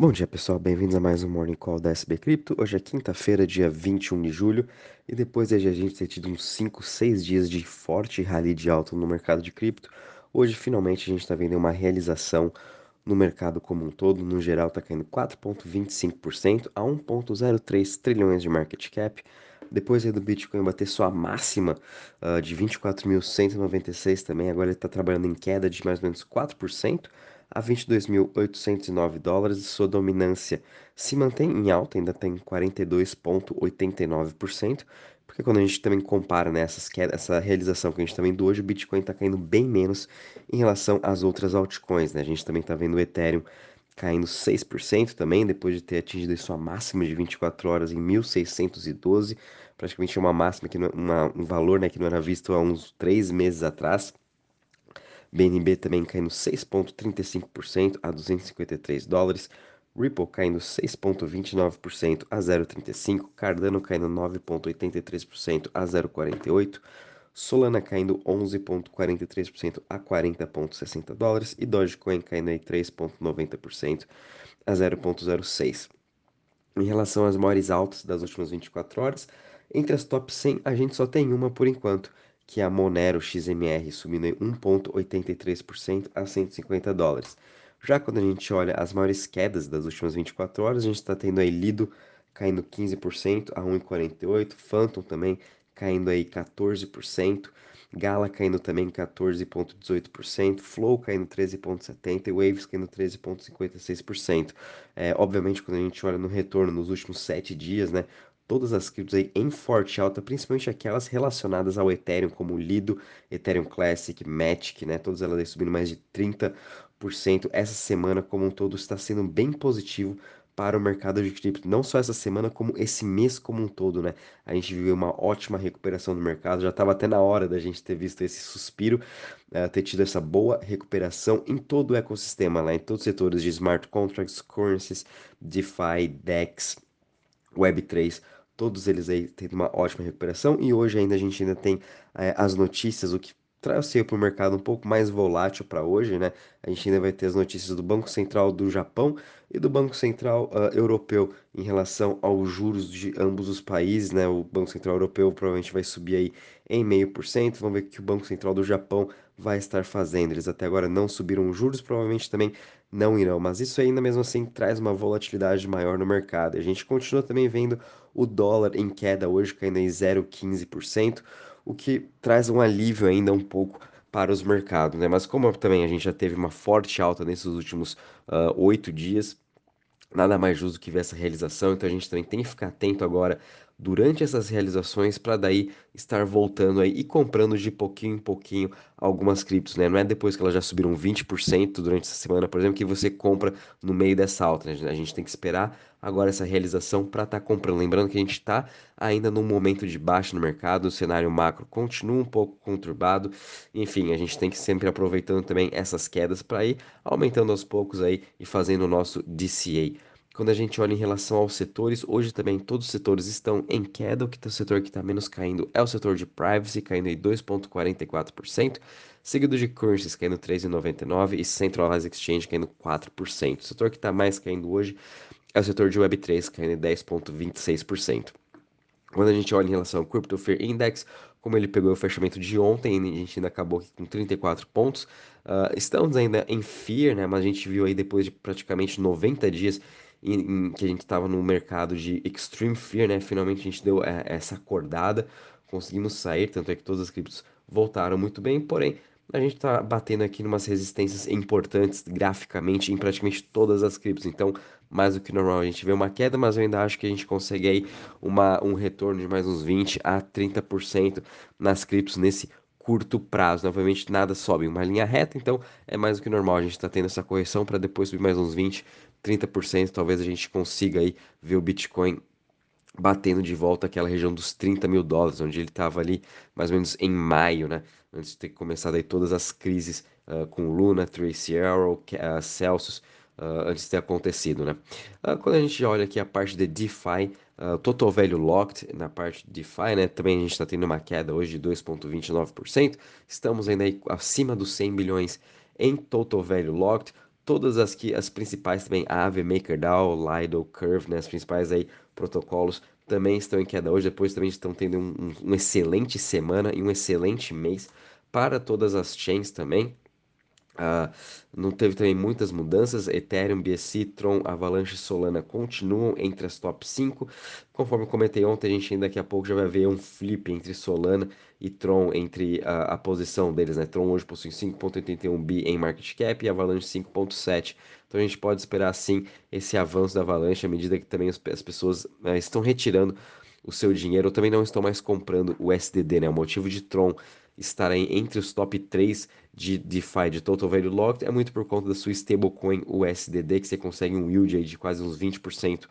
Bom dia pessoal, bem-vindos a mais um Morning Call da SB Cripto. Hoje é quinta-feira, dia 21 de julho, e depois de a gente ter tido uns 5, 6 dias de forte rally de alta no mercado de cripto, hoje finalmente a gente está vendo uma realização no mercado como um todo. No geral, está caindo 4,25% a 1,03 trilhões de market cap. Depois do Bitcoin bater sua máxima uh, de 24.196 também, agora ele está trabalhando em queda de mais ou menos 4% a 22.809 dólares e sua dominância se mantém em alta, ainda tem 42,89%, porque quando a gente também compara né, essas, essa realização que a gente está vendo hoje, o Bitcoin está caindo bem menos em relação às outras altcoins. Né? A gente também está vendo o Ethereum caindo 6% também, depois de ter atingido sua máxima de 24 horas em 1.612, praticamente uma máxima, que não, é, uma, um valor né, que não era visto há uns 3 meses atrás. BNB também caindo 6,35% a 253 dólares. Ripple caindo 6,29% a 0,35, Cardano caindo 9,83% a 0,48, Solana caindo 11,43% a 40,60 dólares e Dogecoin caindo 3,90% a 0,06. Em relação às maiores altas das últimas 24 horas, entre as top 100 a gente só tem uma por enquanto, que a Monero XMR subindo em 1,83% a 150 dólares. Já quando a gente olha as maiores quedas das últimas 24 horas, a gente está tendo aí Lido caindo 15% a 1,48, Phantom também caindo aí 14%, Gala caindo também 14,18%, Flow caindo 13,70% e Waves caindo 13,56%. É, obviamente, quando a gente olha no retorno nos últimos 7 dias, né, todas as criptos aí em forte alta, principalmente aquelas relacionadas ao Ethereum, como Lido, Ethereum Classic, Matic, né? Todas elas aí subindo mais de 30%. Essa semana, como um todo, está sendo bem positivo para o mercado de cripto, não só essa semana, como esse mês como um todo, né? A gente viu uma ótima recuperação do mercado, já estava até na hora da gente ter visto esse suspiro, uh, ter tido essa boa recuperação em todo o ecossistema, lá em todos os setores de smart contracts, currencies, DeFi, DEX, Web3, todos eles aí tendo uma ótima recuperação e hoje ainda a gente ainda tem é, as notícias, o que trouxe para o mercado um pouco mais volátil para hoje, né? A gente ainda vai ter as notícias do Banco Central do Japão e do Banco Central uh, Europeu em relação aos juros de ambos os países, né? O Banco Central Europeu provavelmente vai subir aí em meio por cento. Vamos ver o que o Banco Central do Japão vai estar fazendo. Eles até agora não subiram os juros, provavelmente também não irão, mas isso ainda mesmo assim traz uma volatilidade maior no mercado. A gente continua também vendo o dólar em queda hoje, caindo em 0,15%, o que traz um alívio ainda um pouco para os mercados, né? Mas como também a gente já teve uma forte alta nesses últimos ah, oito uh, dias, nada mais justo que ver essa realização, então a gente também tem que ficar atento agora durante essas realizações para daí estar voltando aí e comprando de pouquinho em pouquinho algumas criptos, né? Não é depois que elas já subiram 20% durante essa semana, por exemplo, que você compra no meio dessa alta, né? A gente tem que esperar agora essa realização para estar tá comprando. Lembrando que a gente está ainda num momento de baixa no mercado, o cenário macro continua um pouco conturbado. Enfim, a gente tem que sempre aproveitando também essas quedas para ir aumentando aos poucos aí e fazendo o nosso DCA. Quando a gente olha em relação aos setores, hoje também todos os setores estão em queda. O, que tá, o setor que está menos caindo é o setor de privacy, caindo em 2,44%, seguido de currencies caindo 3,99% e centralized exchange caindo 4%. O setor que está mais caindo hoje é o setor de Web3, caindo em 10,26%. Quando a gente olha em relação ao Crypto Fear Index, como ele pegou o fechamento de ontem, a gente ainda acabou com 34 pontos. Uh, estamos ainda em Fear, né? Mas a gente viu aí depois de praticamente 90 dias em, em que a gente estava no mercado de Extreme Fear, né? Finalmente a gente deu é, essa acordada, conseguimos sair, tanto é que todas as criptos voltaram muito bem, porém a gente está batendo aqui umas resistências importantes graficamente em praticamente todas as criptos. Então, mais do que normal, a gente vê uma queda, mas eu ainda acho que a gente consegue aí uma, um retorno de mais uns 20 a 30% nas criptos nesse curto prazo. Obviamente nada sobe em uma linha reta, então é mais do que normal. A gente está tendo essa correção para depois subir mais uns 20, 30%. Talvez a gente consiga aí ver o Bitcoin batendo de volta aquela região dos 30 mil dólares, onde ele estava ali mais ou menos em maio, né? Antes de ter começado aí todas as crises uh, com Luna, Tracy Arrow, uh, Celsius, uh, antes de ter acontecido, né? quando a gente olha aqui a parte de DeFi, Total Value Locked, na parte de DeFi, né? Também a gente está tendo uma queda hoje de 2,29%. Estamos ainda aí acima dos 100 bilhões em Total Value Locked. todas as que as principais também, Aave, MakerDAO, Lido, Curve, né, as principais aí protocolos também estão em queda hoje. Depois também estão tendo um, um, um excelente semana e um excelente mês para todas as chains também. Uh, não teve também muitas mudanças. Ethereum, BSC, Tron, Avalanche e Solana continuam entre as top 5. Conforme comentei ontem, a gente ainda daqui a pouco já vai ver um flip entre Solana e Tron entre a, a posição deles. Né? Tron hoje possui 5,81 bi em market cap e Avalanche 5,7. Então a gente pode esperar sim esse avanço da Avalanche à medida que também as, as pessoas uh, estão retirando o seu dinheiro ou também não estão mais comprando o SDD, né? O motivo de Tron estarem entre os top 3 de DeFi de Total Value Locked é muito por conta da sua stablecoin USDD, que você consegue um yield aí de quase uns 20%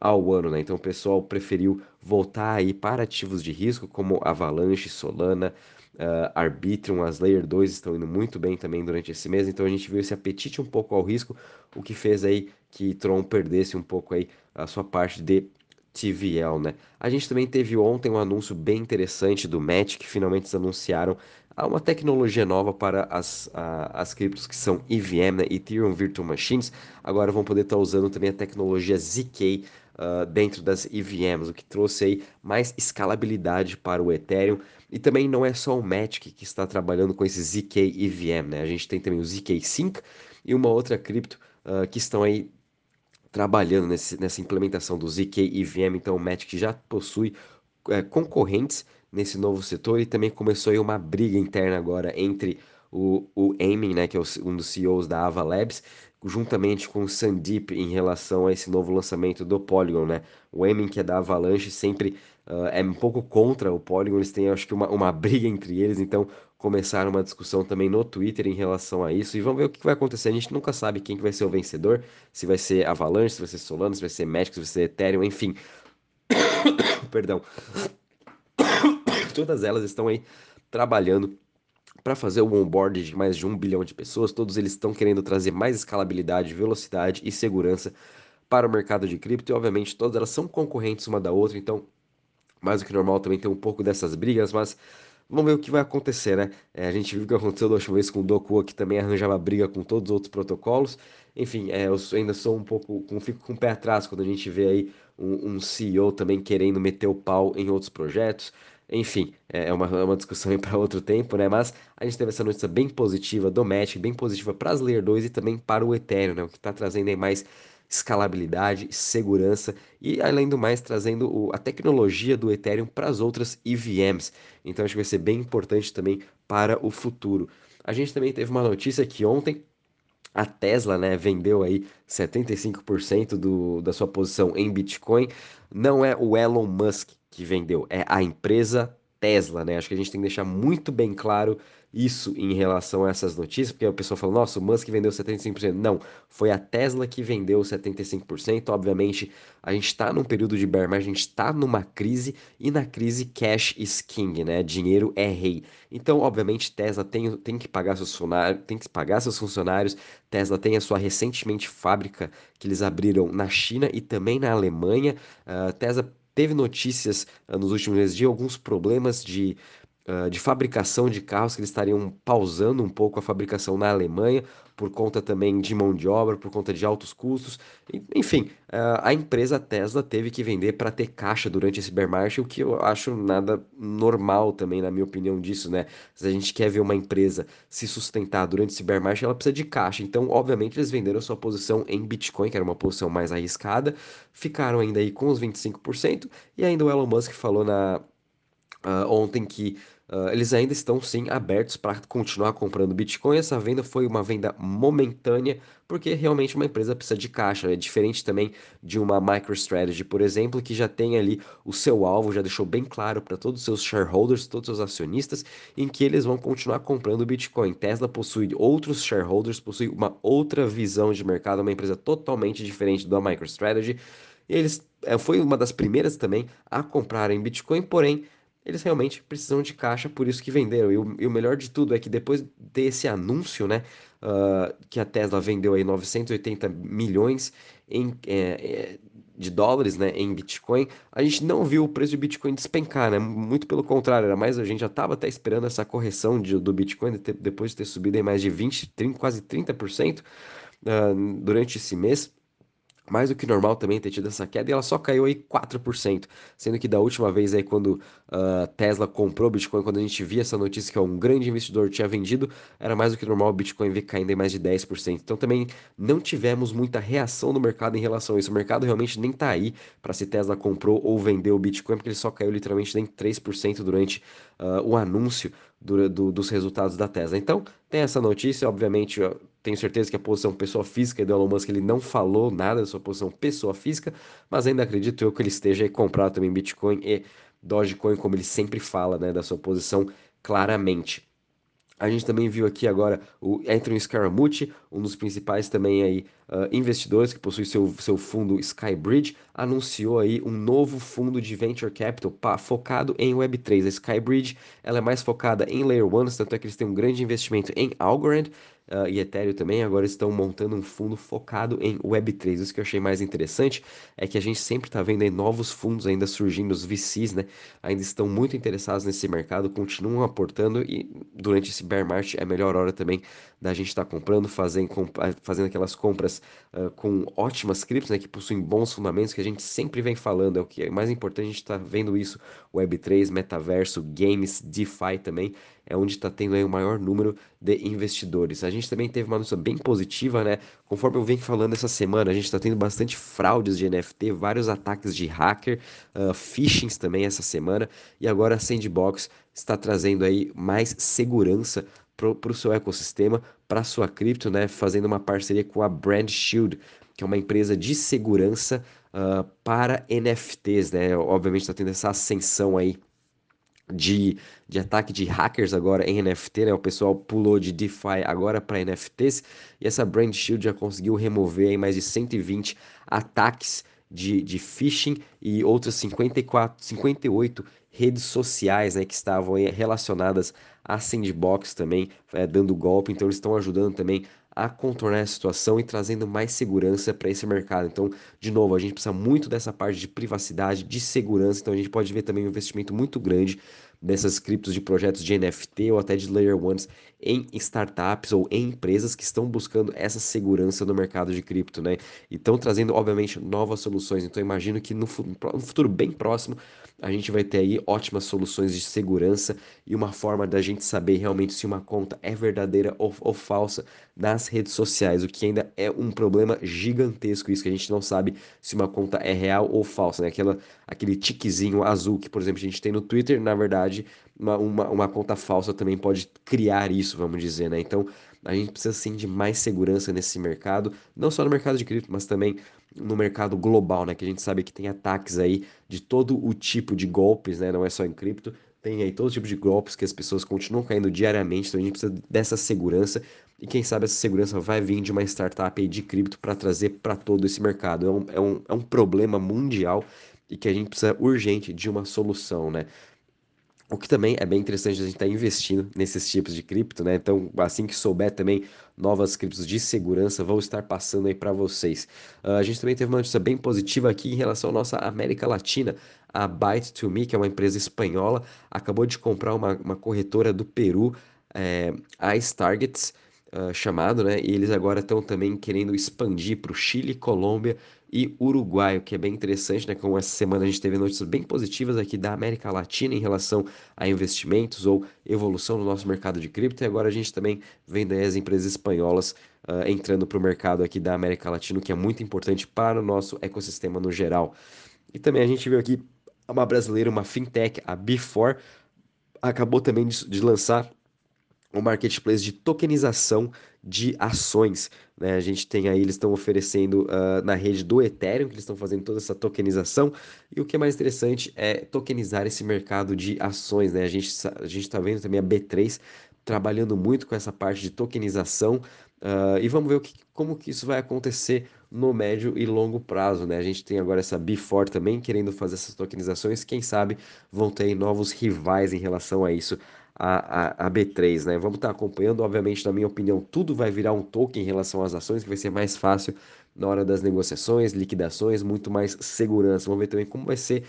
ao ano, né? Então o pessoal preferiu voltar aí para ativos de risco como Avalanche, Solana, uh, Arbitrum, as Layer 2 estão indo muito bem também durante esse mês, então a gente viu esse apetite um pouco ao risco, o que fez aí que Tron perdesse um pouco aí a sua parte de TVL, né? A gente também teve ontem um anúncio bem interessante do Match, que finalmente eles anunciaram uma tecnologia nova para as, as criptos que são EVM, né? Ethereum Virtual Machines. Agora vão poder estar usando também a tecnologia ZK uh, dentro das EVMs, o que trouxe aí mais escalabilidade para o Ethereum. E também não é só o Matic que está trabalhando com esse ZK EVM, né? A gente tem também o ZK Sync e uma outra cripto uh, que estão aí trabalhando nesse, nessa implementação do ZK EVM, então o Matic já possui é, concorrentes nesse novo setor e também começou aí uma briga interna agora entre o, o Eamon, né, que é um dos CEOs da Ava Labs, juntamente com o Sandeep em relação a esse novo lançamento do Polygon, né? O Eamon, que é da Avalanche, sempre uh, é um pouco contra o Polygon, eles têm, acho que, uma, uma briga entre eles, então começaram uma discussão também no Twitter em relação a isso, e vamos ver o que vai acontecer, a gente nunca sabe quem que vai ser o vencedor, se vai ser Avalanche, se vai ser Solana, se vai ser Magic, se vai ser Ethereum, enfim... Perdão. Todas elas estão aí trabalhando para fazer o onboard de mais de um bilhão de pessoas. Todos eles estão querendo trazer mais escalabilidade, velocidade e segurança para o mercado de cripto. E obviamente todas elas são concorrentes uma da outra, então mais do que normal também tem um pouco dessas brigas, mas vamos ver o que vai acontecer, né? É, a gente viu o que aconteceu da última vez com o Dokua, que também arranjava briga com todos os outros protocolos. Enfim, é, eu ainda sou um pouco, fico com o pé atrás quando a gente vê aí um, um CEO também querendo meter o pau em outros projetos. Enfim, é, é uma, é uma discussão para outro tempo, né? Mas a gente teve essa notícia bem positiva do Magic, bem positiva para as Layer 2 e também para o Ethereum, né? O que está trazendo aí mais escalabilidade, segurança e, além do mais, trazendo o, a tecnologia do Ethereum para as outras EVMs. Então, acho que vai ser bem importante também para o futuro. A gente também teve uma notícia que ontem a Tesla, né, vendeu aí 75% do, da sua posição em Bitcoin. Não é o Elon Musk que vendeu, é a empresa Tesla, né? Acho que a gente tem que deixar muito bem claro isso em relação a essas notícias, porque a pessoa fala, nossa, o Musk vendeu 75%. Não, foi a Tesla que vendeu 75%. Obviamente, a gente está num período de bear mas a gente está numa crise e na crise cash is king, né? Dinheiro é rei. Então, obviamente, Tesla tem, tem que pagar seus funcionários, tem que pagar seus funcionários. Tesla tem a sua recentemente fábrica que eles abriram na China e também na Alemanha. Uh, Tesla teve notícias uh, nos últimos meses de alguns problemas de, uh, de fabricação de carros que eles estariam pausando um pouco a fabricação na Alemanha por conta também de mão de obra, por conta de altos custos. Enfim, a empresa Tesla teve que vender para ter caixa durante esse bear market, o que eu acho nada normal também, na minha opinião, disso, né? Se a gente quer ver uma empresa se sustentar durante esse bear market, ela precisa de caixa. Então, obviamente, eles venderam sua posição em Bitcoin, que era uma posição mais arriscada, ficaram ainda aí com os 25%, e ainda o Elon Musk falou na, uh, ontem que Uh, eles ainda estão sim abertos para continuar comprando Bitcoin. Essa venda foi uma venda momentânea, porque realmente uma empresa precisa de caixa. É diferente também de uma MicroStrategy, por exemplo, que já tem ali o seu alvo, já deixou bem claro para todos os seus shareholders, todos os seus acionistas, em que eles vão continuar comprando Bitcoin. Tesla possui outros shareholders, possui uma outra visão de mercado, uma empresa totalmente diferente da MicroStrategy. Eles é, foi uma das primeiras também a comprarem Bitcoin, porém eles realmente precisam de caixa, por isso que venderam. E o, e o melhor de tudo é que depois desse anúncio, né, uh, que a Tesla vendeu aí 980 milhões em, é, de dólares, né, em Bitcoin, a gente não viu o preço de Bitcoin despencar, né? Muito pelo contrário, era mais a gente já estava até esperando essa correção de, do Bitcoin de ter, depois de ter subido em mais de 20, 30, quase 30%. uh, durante esse mês mais do que normal também ter tido essa queda e ela só caiu aí 4%, sendo que da última vez aí quando a uh, Tesla comprou Bitcoin, quando a gente via essa notícia que um grande investidor tinha vendido, era mais do que normal o Bitcoin vir caindo em mais de 10%. Então também não tivemos muita reação no mercado em relação a isso. O mercado realmente nem tá aí para se Tesla comprou ou vendeu o Bitcoin, porque ele só caiu literalmente nem 3% durante uh, o anúncio do, do, dos resultados da Tesla. Então, tem essa notícia, obviamente, tenho certeza que a posição pessoa física do Elon Musk ele não falou nada da sua posição pessoa física, mas ainda acredito eu que ele esteja aí comprado também Bitcoin e Dogecoin, como ele sempre fala, né, da sua posição claramente. A gente também viu aqui agora o Anthony Scaramucci, um dos principais também aí uh, investidores que possui seu, seu fundo Skybridge, anunciou aí um novo fundo de venture capital focado em Web3. A Skybridge ela é mais focada em Layer 1, tanto é que eles têm um grande investimento em Algorand, uh, e Ethereum também, agora estão montando um fundo focado em Web3. Isso que eu achei mais interessante é que a gente sempre está vendo aí novos fundos ainda surgindo, os VCs, né? Ainda estão muito interessados nesse mercado, continuam aportando e durante esse bear market é a melhor hora também da gente estar tá comprando, fazendo, fazendo aquelas compras uh, com ótimas criptos, né? Que possuem bons fundamentos, que a gente sempre vem falando, é o que é mais importante, a gente está vendo isso, Web3, metaverso, games, DeFi também, é onde está tendo aí o maior número de investidores. A gente também teve uma notícia bem positiva, né? Conforme eu venho falando essa semana, a gente está tendo bastante fraudes de NFT, vários ataques de hacker, uh, phishings também essa semana, e agora a Sandbox está trazendo aí mais segurança para o seu ecossistema, para sua cripto, né? Fazendo uma parceria com a Brand Shield, que é uma empresa de segurança uh, para NFTs, né? Obviamente está tendo essa ascensão aí de, de ataque de hackers agora em NFT, né? O pessoal pulou de DeFi agora para NFTs e essa Brand Shield já conseguiu remover aí mais de 120 ataques de, de phishing e outras 54, 58 redes sociais né, que estavam relacionadas à Sandbox também, é, dando golpe. Então eles estão ajudando também a contornar a situação e trazendo mais segurança para esse mercado. Então, de novo, a gente precisa muito dessa parte de privacidade, de segurança. Então, a gente pode ver também um investimento muito grande dessas criptos de projetos de NFT ou até de Layer Ones em startups ou em empresas que estão buscando essa segurança no mercado de cripto, né? E estão trazendo, obviamente, novas soluções. Então, imagino que no futuro bem próximo a gente vai ter aí ótimas soluções de segurança e uma forma da gente saber realmente se uma conta é verdadeira ou, ou, falsa nas redes sociais, o que ainda é um problema gigantesco, isso que a gente não sabe se uma conta é real ou falsa, né? Aquela, aquele tiquezinho azul que, por exemplo, a gente tem no Twitter, na verdade, uma, uma, uma conta falsa também pode criar isso, vamos dizer, né? Então, a gente precisa sim de mais segurança nesse mercado, não só no mercado de cripto, mas também no mercado global, né? Que a gente sabe que tem ataques aí de todo o tipo de golpes, né? Não é só em cripto, tem aí todo tipo de golpes que as pessoas continuam caindo diariamente, então a gente precisa dessa segurança e quem sabe essa segurança vai vir de uma startup aí de cripto para trazer para todo esse mercado. É um, é, um, é um problema mundial e que a gente precisa urgente de uma solução, né? O que também é bem interessante a gente estar tá investindo nesses tipos de cripto, né? Então, assim que souber também novas criptos de segurança, vou estar passando aí para vocês. Uh, a gente também teve uma notícia bem positiva aqui em relação à nossa América Latina. A Byte2Me, que é uma empresa espanhola, acabou de comprar uma, uma corretora do Peru, é, a Stargets, uh, chamado, né? E eles agora estão também querendo expandir para o Chile, Colômbia e Uruguai, o que é bem interessante, né? Como essa semana a gente teve notícias bem positivas aqui da América Latina em relação a investimentos ou evolução no nosso mercado de cripto, e agora a gente também vendo as empresas espanholas uh, entrando para o mercado aqui da América Latina, o que é muito importante para o nosso ecossistema no geral. E também a gente viu aqui uma brasileira, uma fintech, a Before, acabou também de, de lançar um marketplace de tokenização de ações. Né? A gente tem aí, eles estão oferecendo uh, na rede do Ethereum, que eles estão fazendo toda essa tokenização. E o que é mais interessante é tokenizar esse mercado de ações. Né? A gente a está vendo também a B3 trabalhando muito com essa parte de tokenização. Uh, e vamos ver que, como que isso vai acontecer no médio e longo prazo, né? A gente tem agora essa B4 também querendo fazer essas tokenizações, quem sabe vão ter novos rivais em relação a isso a, a, a B3, né? Vamos estar tá acompanhando, obviamente, na minha opinião, tudo vai virar um token em relação às ações, que vai ser mais fácil na hora das negociações, liquidações, muito mais segurança. Vamos ver também como vai ser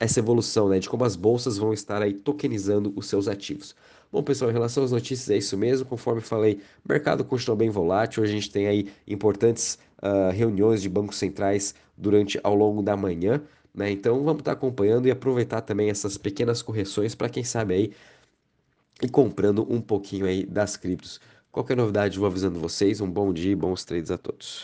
essa evolução, né? De como as bolsas vão estar aí tokenizando os seus ativos. Bom, pessoal, em relação às notícias, é isso mesmo. Conforme falei, o mercado continua bem volátil. A gente tem aí importantes uh, reuniões de bancos centrais durante ao longo da manhã. Né? Então vamos estar tá acompanhando e aproveitar também essas pequenas correções para quem sabe aí e comprando um pouquinho aí das criptos. Qualquer novidade, vou avisando vocês. Um bom dia e bons trades a todos.